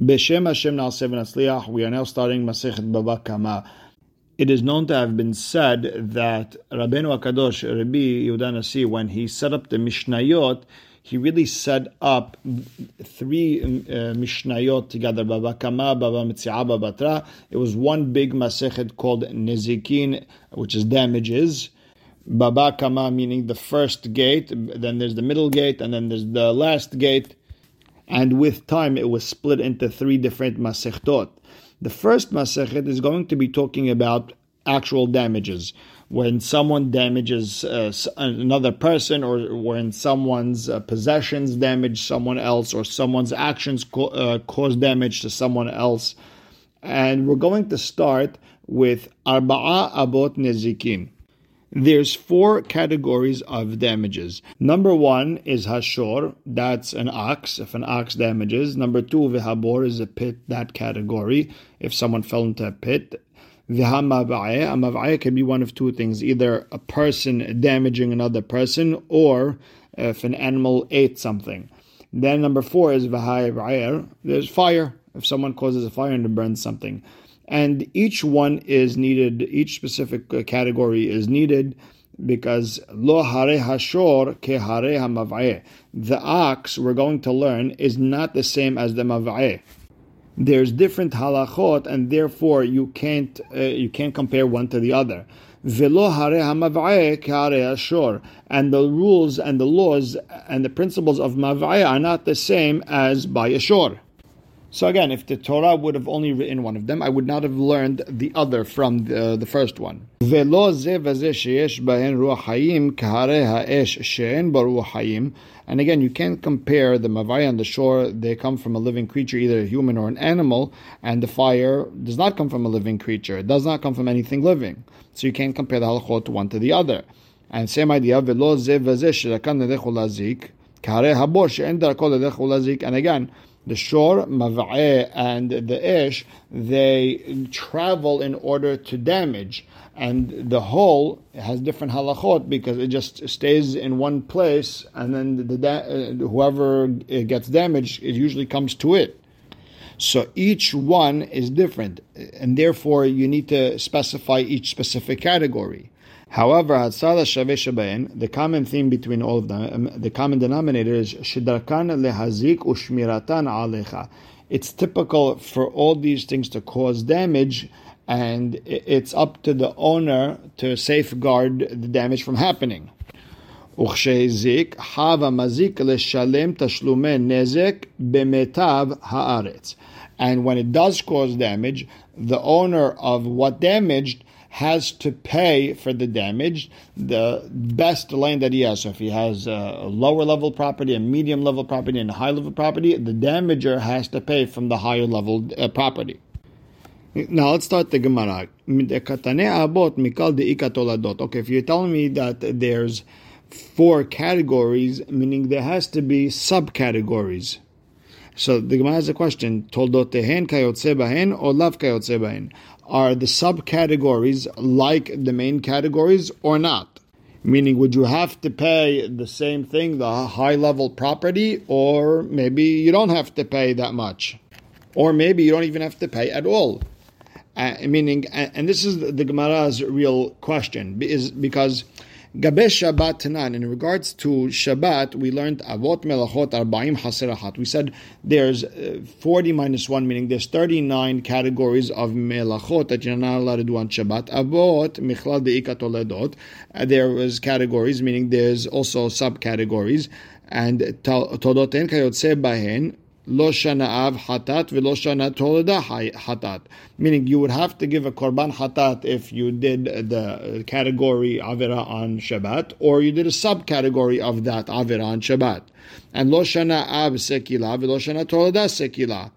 Beshem Hashem Na'aseh V'Natzliach, we are now starting Masechet Baba Kama. It is known to have been said that Rabbeinu HaKadosh, Rabbi Yehuda when he set up the Mishnayot, he really set up three uh, Mishnayot together, Baba Kama, Baba Metzia, Baba Tra. It was one big Masechet called Nezikin, which is damages. Baba Kama meaning the first gate, then there's the middle gate, and then there's the last gate and with time it was split into three different masechtot. The first masechet is going to be talking about actual damages. When someone damages uh, another person, or when someone's uh, possessions damage someone else, or someone's actions co- uh, cause damage to someone else. And we're going to start with Arba'a Abot Nezikin. There's four categories of damages. Number one is hashor, that's an ox, if an ox damages. Number two, vihabor is a pit, that category, if someone fell into a pit. Vihamava'eh, a mava'eh can be one of two things, either a person damaging another person, or if an animal ate something. Then number four is v'ha'ir, there's fire, if someone causes a fire and burns something and each one is needed. Each specific uh, category is needed because lo hare hashor ke hare. The ox we're going to learn is not the same as the mav'eh. There's different halachot, and therefore you can't uh, you can't compare one to the other. Hare hashor, and the rules and the laws and the principles of mav'eh are not the same as by a shor. So again, if the Torah would have only written one of them, I would not have learned the other from the, the first one. And again, you can't compare the mavaya and the shor. They come from a living creature, either a human or an animal, and the fire does not come from a living creature. It does not come from anything living. So you can't compare the halachot one to the other. And same idea, and again, the shor, mav'eh, and the ish, they travel in order to damage. And the hole has different halachot because it just stays in one place, and then the uh, whoever gets damaged, it usually comes to it. So each one is different, and therefore you need to specify each specific category. However, Hatzad Hashaveh the common theme between all of them, um, the common denominator is Shidarkan lehazik alecha. It's typical for all these things to cause damage, and it's up to the owner to safeguard the damage from happening. וכשהזיק, חב המזיק לשלם תשלומי נזק And when it does cause damage, the owner of what damaged has to pay for the damage the best land that he has. So if he has a lower level property, a medium level property, and a high level property, the damager has to pay from the higher level uh, property. Now let's start the Gemara. Okay, if you're telling me that there's four categories, meaning there has to be subcategories. So the Gemara has a question: Toldotehen kayotze bahen or lav kayotze bahen? Are the subcategories like the main categories or not? Meaning, would you have to pay the same thing, the high level property, or maybe you don't have to pay that much? Or maybe you don't even have to pay at all. Uh, meaning, and this is the Gemara's real question, is because Gabe Shabbat Tanan. In regards to Shabbat, we learned Avot Melachot Arbaim Haserahat. We said there's uh, 40 minus 1, meaning there's 39 categories of Melachot that you're not allowed to do on Shabbat. Avot Michlal Deika Toledot. Uh, there was categories, meaning there's also subcategories. And Todoten Kayotse Bahen lo av hatat velo shana toleda hatat. Meaning you would have to give a korban hatat if you did the category avera on Shabbat, or you did a subcategory of that avera on Shabbat. And lo shana av sekila velo shana toleda sekila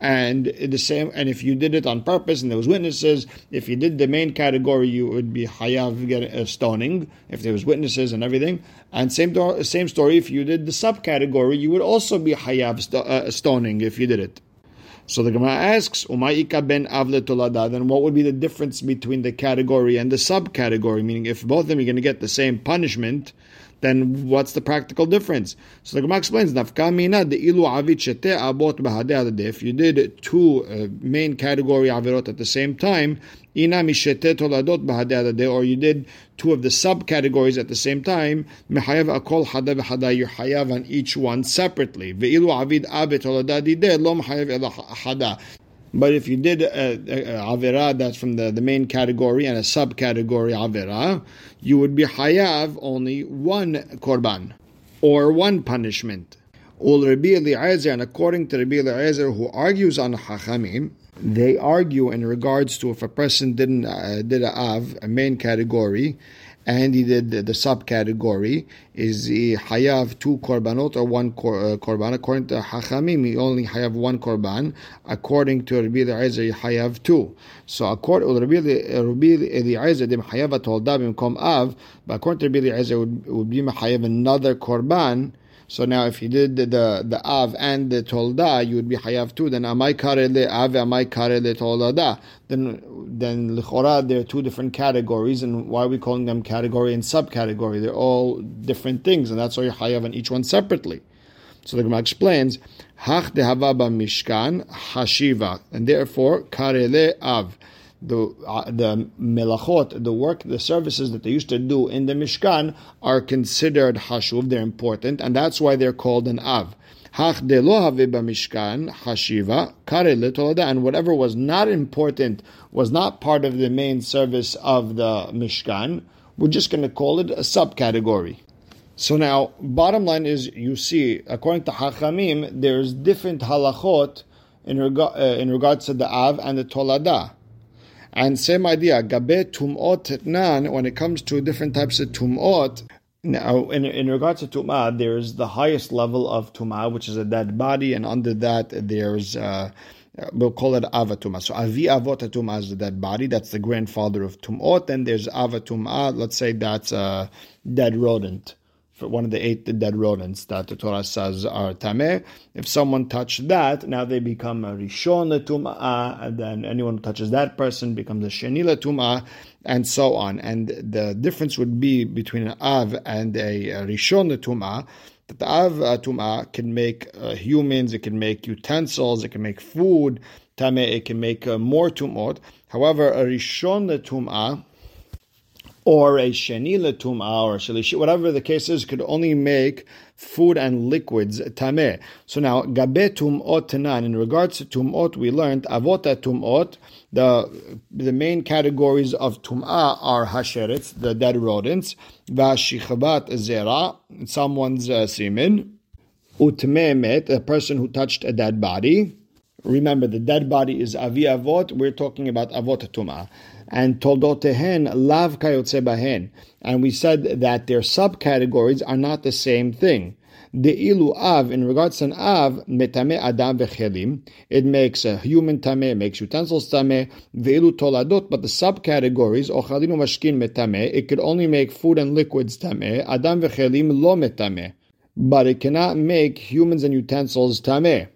and the same and if you did it on purpose and there was witnesses if you did the main category you would be hayav get a stoning if there was witnesses and everything and same do- same story if you did the subcategory you would also be hayav st- uh, stoning if you did it so the Gemara asks, "Umayika ben avle tolada." Then what would be the difference between the category and the subcategory? Meaning, if both of them are going to get the same punishment, then what's the practical difference? So the Gemara explains, Nafkamina de ilu avit shete abot If you did two uh, main category avirot at the same time, ina mishete toladot or you did two of the subcategories at the same time, mehayav akol hada v'hada, you're hayav on each one separately. Ve'ilu avid abet toladadide lo mehayav ela hada. But if you did avera that's from the, the main category and a subcategory avera, you would be hayav only one korban or one punishment. Ul Rabbi Eliezer, and according to Rabbi Eliezer, who argues on Hachamim, they argue in regards to if a person didn't uh, did a av, a main category, and he did the, the subcategory, is he hayav two korbanot or one kor, uh, korban? According to Hachamim, he only hayav one korban. According to Rabbi Eliezer, he hayav two. So according to Rabbi Eliezer, they hayav tolda b'mkom av, but according to Rabbi Eliezer, would, would be hayav another korban so now, if you did the the, the av and the tolda, you would be hayav too. Then amai karele av, amai karele tolda. Then then lichora, there are two different categories, and why are we calling them category and subcategory? They're all different things, and that's why you're hayav on each one separately. So the Gemara explains, hach dehava mishkan hashiva, and therefore karele av the uh, the melachot, the work, the services that they used to do in the Mishkan are considered hashuv. They're important, and that's why they're called an av. Hach mishkan hashiva kare and whatever was not important, was not part of the main service of the Mishkan. We're just going to call it a subcategory. So now, bottom line is, you see, according to Hachamim, there's different halachot in, rega- uh, in regards to the av and the tolada. And same idea, gabe tumot nan, when it comes to different types of tumot, now, in, in regards to tumah, there's the highest level of tumah, which is a dead body, and under that there's uh, we'll call it avatuma. So avi avotatuma is the dead body. That's the grandfather of tumot. Then there's avatuma. Let's say that's a dead rodent one of the eight dead rodents that the Torah says are tameh. If someone touched that, now they become a rishon letumah, and then anyone who touches that person becomes a sheni letumah, and so on. And the difference would be between an av and a, rishon letumah. That the av tumah can make uh, humans, it can make utensils, it can make food. Tameh, it can make uh, more tumot. However, a rishon letumah or a sheni letumah or shalishi, whatever the case is, could only make food and liquids tameh. So now gabe tumot tenan. In regards to tumot, we learned avota tumot. The the main categories of tum'ah are hasheretz, the dead rodents, vashichabat zera, someone's uh, semen, utmemet, a person who touched a dead body. Remember, the dead body is avi avot. We're talking about avot tum'ah and toldotehen lav kayotze bahen. And we said that their subcategories are not the same thing. The ilu av, in regards to an av, metame adam v'chelim, it makes a human tame, it makes utensils tame, ve'ilu toladot, but the subcategories, ochalinu mashkin metame, it could only make food and liquids tame, adam v'chelim lo metame, but it cannot make humans and utensils tame.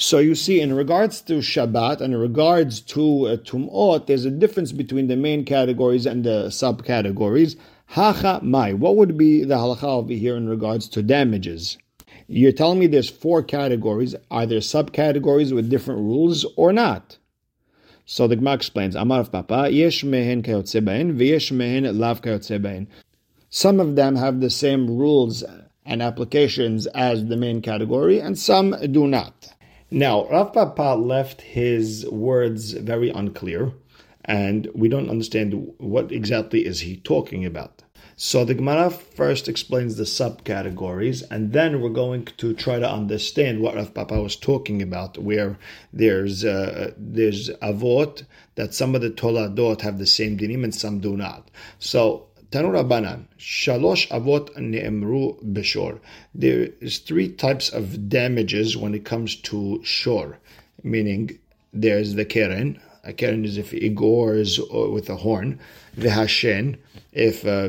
So you see, in regards to Shabbat and in regards to uh, Tum'ot, there's a difference between the main categories and the subcategories. Hacha mai. What would be the halacha over here in regards to damages? You're telling me there's four categories, either subcategories with different rules or not. So the Gemara explains, Amar Rav Papa, yesh mehen kayotze v'yesh mehen lav Some of them have the same rules and applications as the main category, and some do not. Now, Rav Papa left his words very unclear, and we don't understand what exactly is he talking about. So the Gemara first explains the subcategories, and then we're going to try to understand what Rav Papa was talking about, where there's uh, there's avot that some of the toladot have the same dinim and some do not. So Tanu Rabbanan, Shalosh Avot Ne'emru Beshor. There is three types of damages when it comes to shor, meaning there's the keren. A keren is if it gores with a horn. The V'hashen, if uh,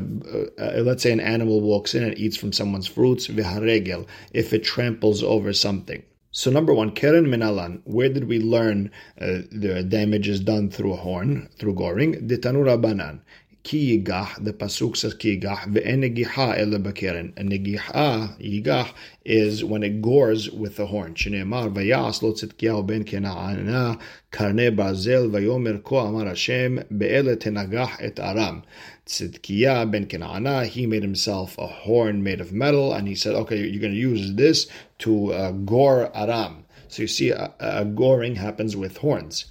uh, let's say an animal walks in and eats from someone's fruits. V'haregel, if it tramples over something. So number one, keren minalan. Where did we learn uh, the damages done through a horn, through goring? Ditanu Rabbanan ki yigah, the pasuk says ki yigah, ve'en negiha ele bakeren. And negiha, yigah, is when it gores with the horn. Shneemar, vayas lo tzidkiyahu ben kena'ana, karne barzel, vayomer ko amar Hashem, be'ele tenagah et aram. Tzidkiah ben Kenana, he made himself a horn made of metal, and he said, okay, you're going to use this to uh, gore Aram. So you see, a, a goring happens with horns.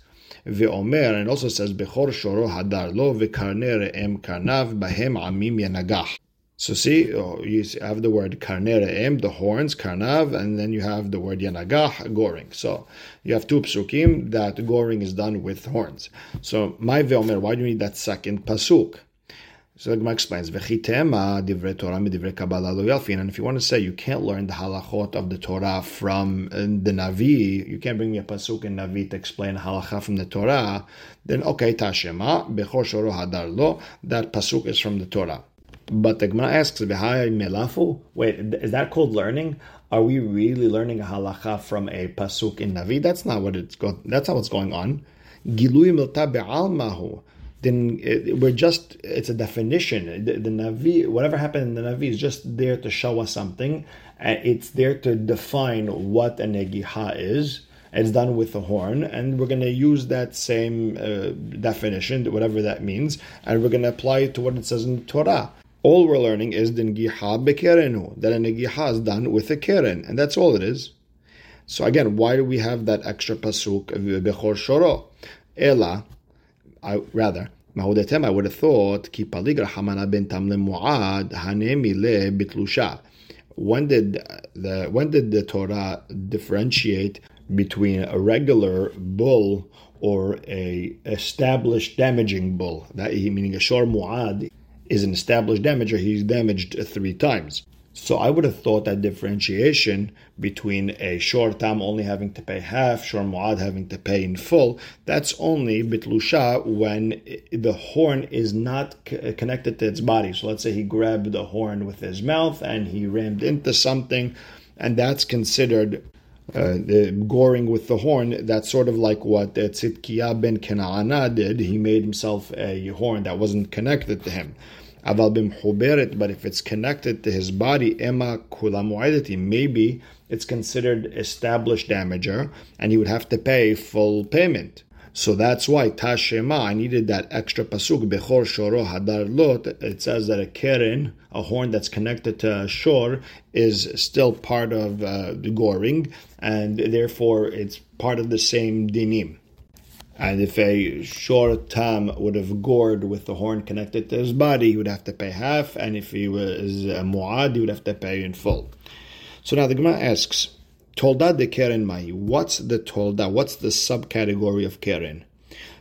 Ve'omer, and also says, Bechor shoro hadar lo ve'karne re'em karnav bahem amim yanagah. So see, oh, you have the word karne re'em, the horns, karnav, and then you have the word yanagah, goring. So you have two psukim that goring is done with horns. So my ve'omer, why do you need that second pasuk? So the Gemara explains, "V'chitema divrei Torah midivrei Kabbalah lo yalfin." And if you want to say you can't learn the halachot of the Torah from uh, the Navi, you can't bring me a pasuk in Navi to explain halacha from the Torah. Then okay, tashema bechor shoro hadar lo. That pasuk is from the Torah. But the Gemara asks, "V'hai melafu." Wait, is that called learning? Are we really learning a halacha from a pasuk in Navi? That's not what it's go. That's not what's going on. Gilui milta be'almahu then it, we're just it's a definition. The, the, navi whatever happened in the navi is just there to show us something it's there to define what a negiha is. It's done with the horn and we're going to use that same uh, definition whatever that means and we're going to apply it to what it says in torah. All we're learning is the negiha bekerenu that a negiha is done with a keren and that's all it is. So again why do we have that extra pasuk bechor shoro ela I rather Mahudetem, I would have thought ki hamana tamle muad hanemi le bitlusha. When did the when did the Torah differentiate between a regular bull or a established damaging bull? That meaning a shor muad is an established damager. He's damaged three times. So I would have thought that differentiation between a shor tam only having to pay half, shor muad having to pay in full, that's only bitlusha when the horn is not connected to its body. So let's say he grabbed the horn with his mouth and he rammed into something, and that's considered uh, the goring with the horn, that's sort of like what uh, Tzidkiah ben Kena'ana did. He made himself a horn that wasn't connected to him. Aval bimchuberet, but if it's connected to his body, ema kula maybe it's considered established damager, and he would have to pay full payment. So that's why Tashema, I needed that extra pasuk, Bechor Shoro Hadar Lot. It says that a keren, a horn that's connected to a shor, is still part of uh, the goring, and therefore it's part of the same dinim. And if a shor tam would have gored with the horn connected to his body, he would have to pay half, and if he was a muad, he would have to pay in full. So now the Gemara asks, Tolda de keren. What's the tolda? What's the subcategory of keren?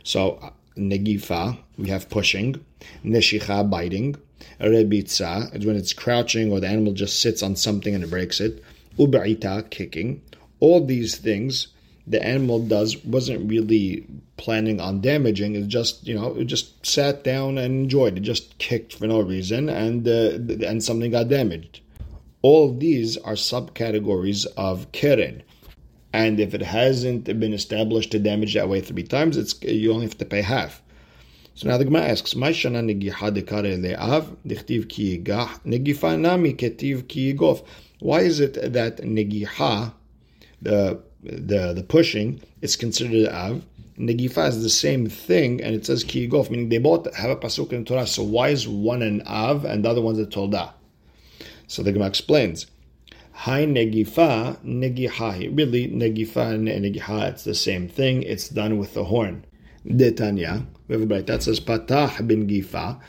So negifa, we have pushing, neshicha, biting, rebitza is when it's crouching or the animal just sits on something and it breaks it, ubaita, kicking. All these things the animal does wasn't really planning on damaging. It just you know it just sat down and enjoyed. It just kicked for no reason, and uh, and something got damaged. All these are subcategories of keren, and if it hasn't been established to damage that way three times, it's you only have to pay half. So now the Gemara asks, "My shana negiha dekare le'av dichtiv ki yigah negifa nami ketiv ki yigof." Why is it that negiha, the the the pushing is considered av. Negifa is the same thing, and it says ki yigof, meaning they both have a pasuk in Torah. So why is one an av and the other one's a tolda? So the Gemara explains. Hi negifa negihahi. Really, negifa and negiha, it's the same thing. It's done with the horn. Detanya, break that says patah bin gifa.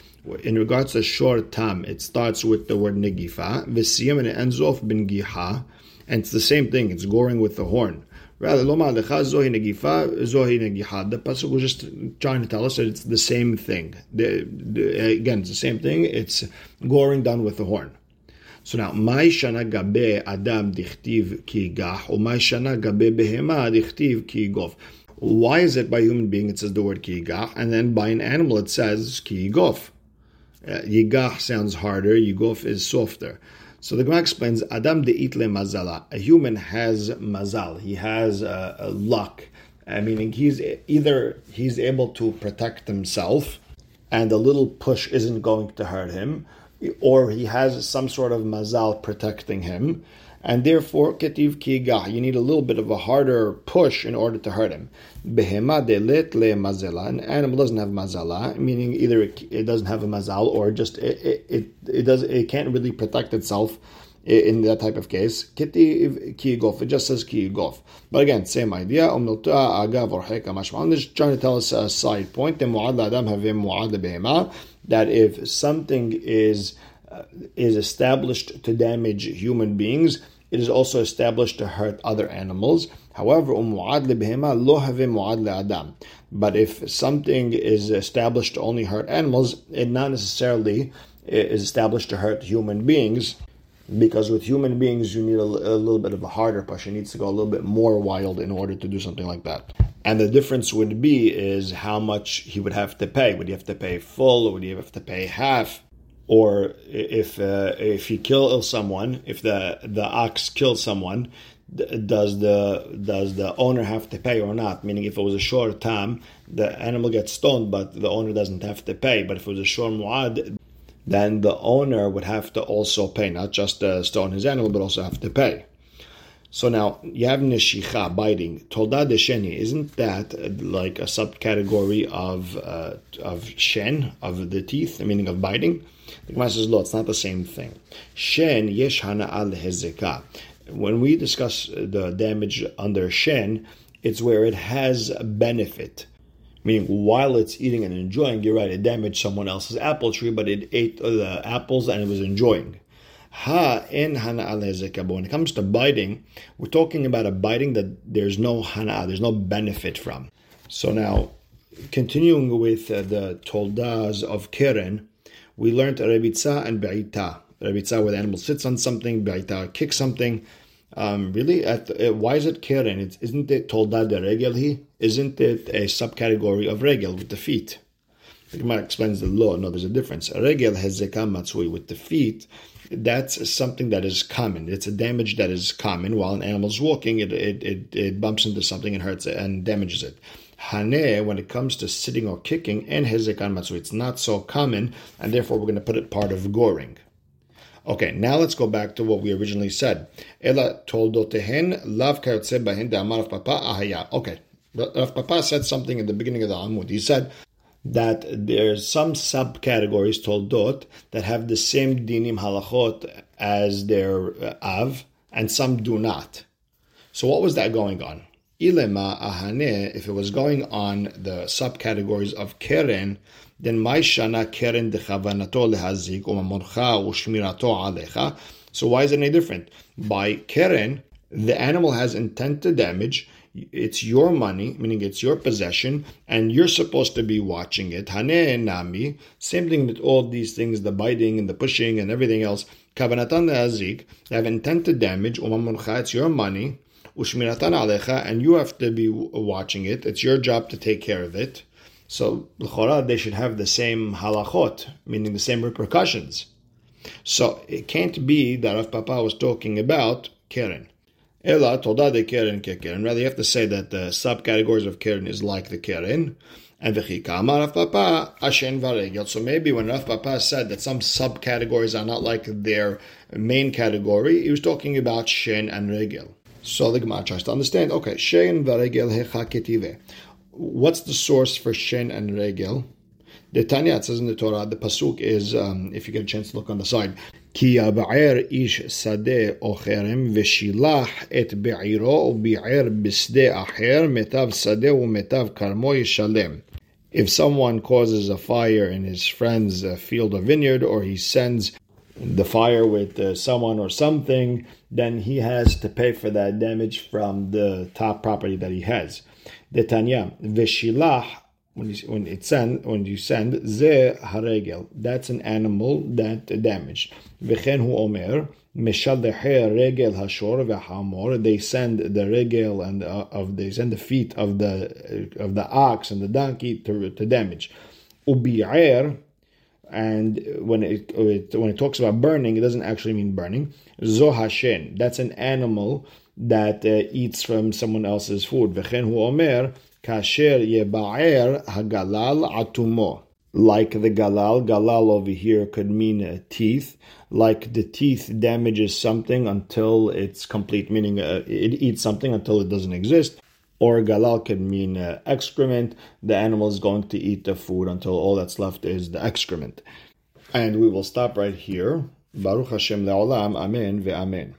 In regards to shor tam, it starts with the word negifa. Visiyam and it ends off bin giha. And it's the same thing, it's goring with the horn. Rather, loma lecha zohi negifa, zohi negiha. The pasuk was just trying to tell us that it's the same thing. The, the, again, it's the same thing. It's goring done with the horn. So now, my shana gabe adam dichtiv ki gah, or my shana gabe behema dichtiv ki gov. Why is it by human being it says the word ki gah, and then by an animal it says ki gov? Uh, yigah sounds harder, yigof is softer. So the Gemara explains, Adam de itle mazala. A human has mazal. He has uh, luck. I mean, he's either he's able to protect himself, and a little push isn't going to hurt him, or he has some sort of mazal protecting him, and therefore ketiv kigah. You need a little bit of a harder push in order to hurt him. Behema delet le mazela. An animal doesn't have mazala, meaning either it, it doesn't have a mazal or just it, it, it, it does it can't really protect itself in that type of case. Ketiv kigof. It just says kigof. But again, same idea. I'm just trying to tell us a side point. That if something is uh, is established to damage human beings, it is also established to hurt other animals. However, but if something is established to only hurt animals, it not necessarily is established to hurt human beings because with human beings you need a, a, little bit of a harder push. It needs to go a little bit more wild in order to do something like that. And the difference would be is how much he would have to pay. Would he have to pay full, or would he have to pay half? Or if uh, if he kills someone, if the the ox kills someone, does the does the owner have to pay or not? Meaning, if it was a shor tam, the animal gets stoned, but the owner doesn't have to pay. But if it was a shor muad, then the owner would have to also pay, not just uh, stone his animal, but also have to pay. So now you have neshicha biting. Tolda de sheni isn't that uh, like a subcategory of uh, of shen of the teeth, meaning of biting? The Gemara says, "No, it's not the same thing." Shen yesh al hezeka. When we discuss the damage under shen, it's where it has benefit. Meaning, while it's eating and enjoying, you're right, it damaged someone else's apple tree, but it ate the apples and it was enjoying. Ha in hana When it comes to biting, we're talking about a biting that there's no hana, there's no benefit from. So now, continuing with uh, the toldas of Keren, we learned Rebitza and Be'ita. Rebitza, where the animal sits on something, Be'ita kicks something. Um, really, the, uh, why is it keren? It's, isn't it tolda de regel? Isn't it a subcategory of regel with the feet? The Gemara explains the law. No, there's a difference. A regel has zekam matzui with the feet. That's something that is common. It's a damage that is common. While an animal's walking, it, it, it, it bumps into something and hurts it and damages it. Hane, when it comes to sitting or kicking, and hezekan matzui, it's not so common, and therefore we're going to put it part of goring. Okay, now let's go back to what we originally said. Ela toldotehen lav kayotze bahin de'amar Papa ahaya. Okay, Rav Papa said something in the beginning of the Amud. He said that there's some subcategories toldot that have the same dinim halachot as their uh, av, and some do not. So what was that going on? Ilema ahane, if it was going on the subcategories of keren, then my shana keren dechavanato lehazik umamorcha ushmirato alecha. So why is it any different? By keren, the animal has intent to damage. It's your money, meaning it's your possession, and you're supposed to be watching it. Hane nami. Same thing with all these things, the biting and the pushing and everything else. Kavanatan lehazik. They have intent to damage. Umamorcha. It's your money. Ushmiratan alecha, and you have to be watching it. It's your job to take care of it. So l'chora they should have the same halachot, meaning the same repercussions. So it can't be that Rav Papa was talking about keren. Ela toda de keren ke keren. Rather, you have to say that the subcategories of keren is like the keren. And v'chikama Rav Papa ashen varegel. So maybe when Rav Papa said that some subcategories are not like their main category, he was talking about shen and regel. So the Gemara tries to understand. Okay, shen varegel hecha ketive. What's the source for Shen and Regel? The Tanya, says in the Torah, the Pasuk is, um, if you get a chance to look on the side, כי יבער איש שדה או חרם ושילח את בעירו וביער בשדה אחר, מיטב שדה ומיטב כרמו ישלם. If someone causes a fire in his friend's uh, field or vineyard, or he sends the fire with uh, someone or something, then he has to pay for that damage from the top property that he has. The Tanya, Veshilah, when you, when it send when you send ze haregel, that's an animal that damaged. V'chen hu omer meshaldehe regel hashor v'hamor. They send the regel and uh, of they send the feet of the uh, of the ox and the donkey to, to damage. Ubi'er and when it, it, when it talks about burning, it doesn't actually mean burning. Zohashen, that's an animal that uh, eats from someone else's food. V'chen hu omer kasher yeba'er hagalal atumo. like the galal. Galal over here could mean teeth, like the teeth damages something until it's complete, meaning uh, it eats something until it doesn't exist. Or galal could mean uh, excrement. The animal is going to eat the food until all that's left is the excrement. And we will stop right here. Baruch Hashem le'olam. Amen ve'amen.